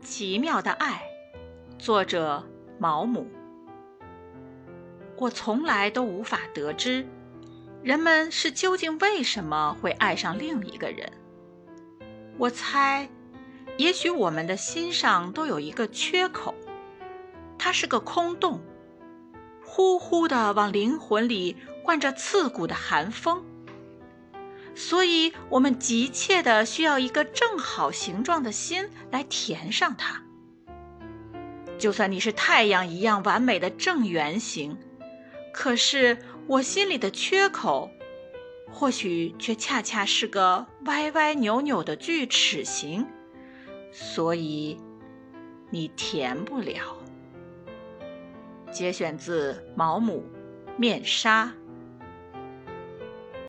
奇妙的爱，作者毛姆。我从来都无法得知，人们是究竟为什么会爱上另一个人。我猜，也许我们的心上都有一个缺口，它是个空洞，呼呼的往灵魂里灌着刺骨的寒风。所以，我们急切的需要一个正好形状的心来填上它。就算你是太阳一样完美的正圆形，可是我心里的缺口，或许却恰恰是个歪歪扭扭的锯齿形，所以你填不了。节选自毛姆《面纱》。